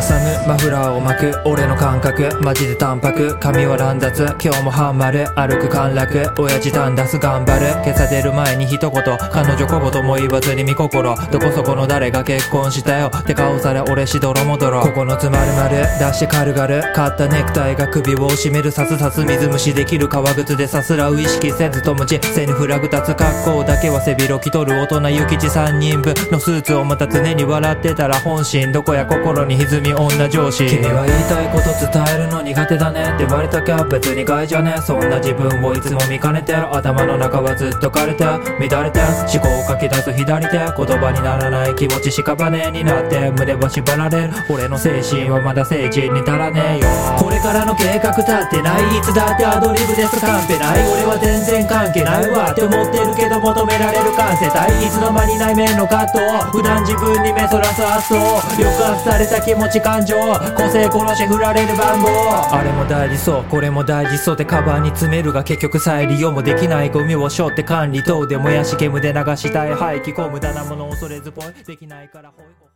挟む。マフラーを巻く。俺の感覚。マジで淡白。髪は乱雑。今日もハンマル。歩く陥落。親父短脱頑張る。今朝出る前に一言。彼女こぼとも言わずに見心。どこそこの誰が結婚したよ。って顔され。俺しどろもどろ9つ丸々出して軽々。買ったネクタイが首を絞める。さすさす水虫できる革靴でさすらう意識せずともち背にフラグ立つ。格好だけは背広着とる。大人諭吉3人分のスーツをまた常に笑ってたら本心どこや心に歪み女上司。君は言いたいこと伝えるの苦手だねって言われたきゃ別に害じゃね？そんな自分をいつも見かねてる頭の中はずっと枯れて乱れて思考を書き出す左手。言葉にならない気持ち屍になって胸は縛られる。俺の精神はまだ成人に足らねえよ。これからの計画立ってないいつだってアドリブです。カンペない俺は全然関係ないわって思ってるけど求められる感性。体いつの間に内面の葛藤。普段自分に目そらす発想抑圧された気持ち感情個性殺し振られる番号。あれも大事そう。これも大事そうでカバンに詰めるが結局再利用もできないゴミを背負って管理。等でもやし。煙で流したい廃棄後無駄なもの恐れずぽいできないからほいほい